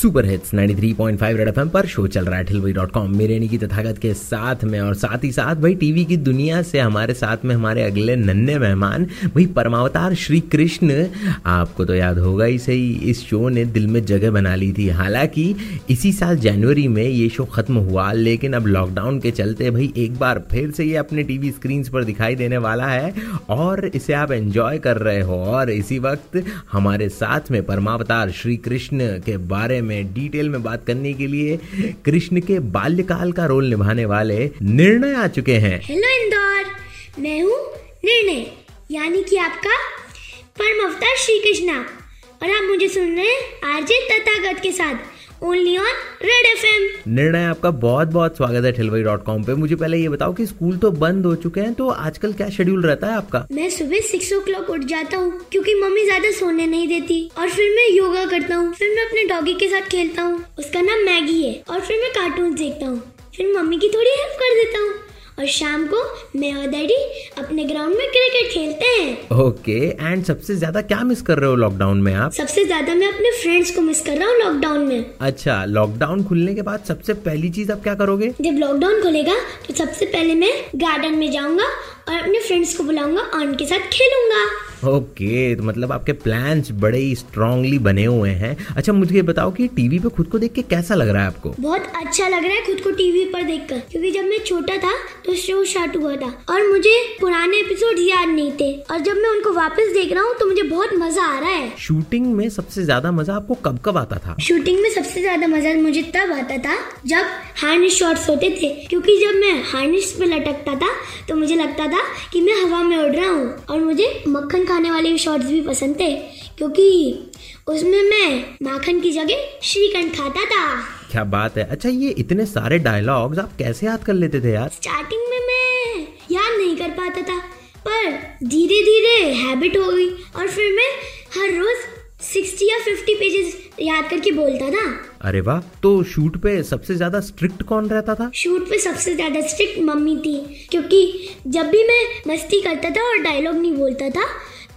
super hits 93.5 Red FM पर show चल रहा है ठिलवई डॉट कॉम मेरे की तथागत के साथ में और साथ ही साथ भाई टीवी की दुनिया से हमारे साथ में हमारे अगले नन्हे मेहमान भाई परमावतार श्री कृष्ण आपको तो याद होगा ही सही इस शो ने दिल में जगह बना ली थी। हालाँकि इसी साल जनवरी में ये शो खत्म हुआ, लेकिन अब लॉकडाउन के चलते भाई एक बार फिर से ये अपने टीवी स्क्रीन पर दिखाई देने वाला है और इसे आप एंजॉय कर रहे हो। और इसी वक्त हमारे साथ में परमावतार श्री कृष्ण के बारे में डिटेल में बात करने के लिए कृष्ण के बाल्यकाल का रोल निभाने वाले निर्णय आ चुके हैं। हेलो इंदौर। मैं हूँ निर्णय, यानी कि आपका परम अवतार श्री कृष्णा। और आप मुझे सुन रहे हैं आरजे तथागत के साथ। ओनली ऑन रेड एफएम निर्णय आपका बहुत बहुत स्वागत है ठिलवाई डॉट कॉम पे। मुझे पहले ये बताओ कि स्कूल तो बंद हो चुके हैं तो आजकल क्या शेड्यूल रहता है आपका? मैं सुबह सिक्स ओ क्लॉक उठ जाता हूँ क्योंकि मम्मी ज़्यादा सोने नहीं देती। और फिर मैं योगा करता हूँ फिर मैं अपने डॉगी के साथ खेलता हूँ। उसका नाम मैगी है और फिर मैं कार्टून देखता हूँ। फिर मम्मी की थोड़ी हेल्प कर देता हूँ। और शाम को मैं और डैडी अपने ग्राउंड में क्रिकेट खेलते हैं। ओके एंड सबसे ज़्यादा क्या मिस कर रहे हो लॉकडाउन में आप? सबसे ज़्यादा मैं अपने फ्रेंड्स को मिस कर रहा हूँ लॉकडाउन में। अच्छा लॉकडाउन खुलने के बाद सबसे पहली चीज़ आप क्या करोगे? जब लॉकडाउन खुलेगा तो सबसे पहले मैं गार्डन में जाऊँगा और अपने फ्रेंड्स को बुलाऊँगा और उनके साथ खेलूँगा। ओके तो मतलब आपके प्लान्स बड़े ही स्ट्रांगली बने हुए हैं। अच्छा मुझे ये बताओ कि टीवी पे खुद को देख के कैसा लग रहा है आपको? बहुत अच्छा लग रहा है खुद को टीवी पर देखकर क्योंकि जब मैं छोटा था तो शो स्टार्ट हुआ था। और मुझे पुराने एपिसोड याद नहीं थे। और जब मैं उनको वापस देख रहा हूँ तो मुझे बहुत मज़ा आ रहा है। शूटिंग में सबसे ज़्यादा मज़ा आपको कब कब आता था? शूटिंग में सबसे ज़्यादा मज़ा मुझे तब आता था जब हार्नेस शॉट्स होते थे। क्योंकि जब मैं हार्नेस पे लटकता था तो मुझे लगता था कि मैं हवा में उड़ रहा हूँ और मुझे मक्खन खाने वाले शॉट्स भी पसंद थे क्योंकि उसमें मैं माखन की जगह श्रीखंड खाता था। क्या बात है। अच्छा ये इतने सारे डायलॉग्स आप कैसे याद कर लेते थे यार? स्टार्टिंग में मैं याद नहीं कर पाता था पर धीरे धीरे हैबिट हो गई और फिर मैं हर रोज 60 या 50 पेजेस याद करके बोलता था। अरे वाह तो शूट पे सबसे ज़्यादा स्ट्रिक्ट कौन रहता था? शूट पे सबसे ज़्यादा स्ट्रिक्ट मम्मी थी क्योंकि जब भी मैं मस्ती करता था और डायलॉग नहीं बोलता था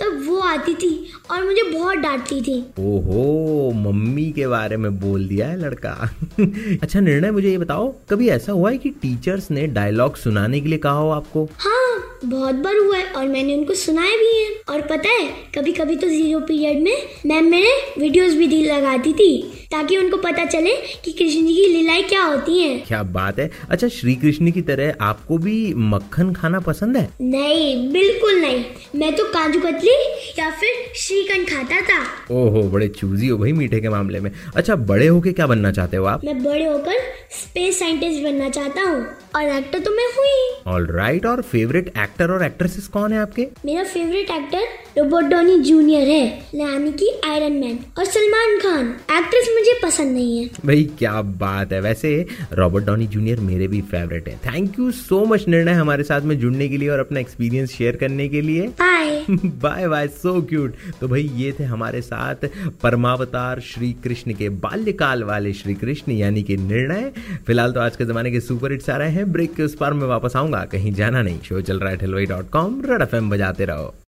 तो वो आती थी और मुझे बहुत डांटती थी। ओहो मम्मी के बारे में बोल दिया है लड़का। अच्छा निर्णय मुझे ये बताओ कभी ऐसा हुआ है कि टीचर्स ने डायलॉग सुनाने के लिए कहा हो आपको? हाँ बहुत बार हुआ है और मैंने उनको सुनाए भी हैं। और पता है कभी कभी तो ज़ीरो पीरियड में मैम मेरे वीडियोस भी दी लगाती थी। ताकि उनको पता चले कि कृष्ण जी की लीलाएँ क्या होती हैं। क्या बात है? अच्छा श्री कृष्ण की तरह आपको भी मक्खन खाना पसंद है? नहीं बिल्कुल नहीं। मैं तो काजू कतली या फिर श्रीखंड खाता था। ओहो बड़े चूजी हो भाई मीठे के मामले में। अच्छा बड़े होके क्या बनना चाहते हो आप? मैं बड़े होकर स्पेस साइंटिस्ट बनना चाहता हूँ। और एक्टर तो मैं हुई। ऑल राइट और फेवरेट एक्टर और एक्ट्रेसेस कौन है आपके? मेरा favourite actor Robert Downey Junior है यानी की आयरन मैन और सलमान खान। एक्ट्रेस मुझे पसंद नहीं है। भाई क्या बात है। वैसे रॉबर्ट डॉनी जूनियर मेरे भी फेवरेट है। थैंक यू सो मच निर्णय हमारे साथ में जुड़ने के लिए और अपना एक्सपीरियंस शेयर करने के लिए। Bye bye bye so cute तो भाई, ये थे हमारे साथ परमावतार श्री कृष्ण के बाल्यकाल वाले श्री कृष्ण यानी कि निर्णय। फ़िलहाल तो आज के जमाने के सुपर हिट्स आ रहे हैं। ब्रेक के उस पार में वापस आऊँगा। कहीं जाना नहीं। शो चल रहा है ठेलवाई डॉट कॉम रेड एफ़ बजाते रहो।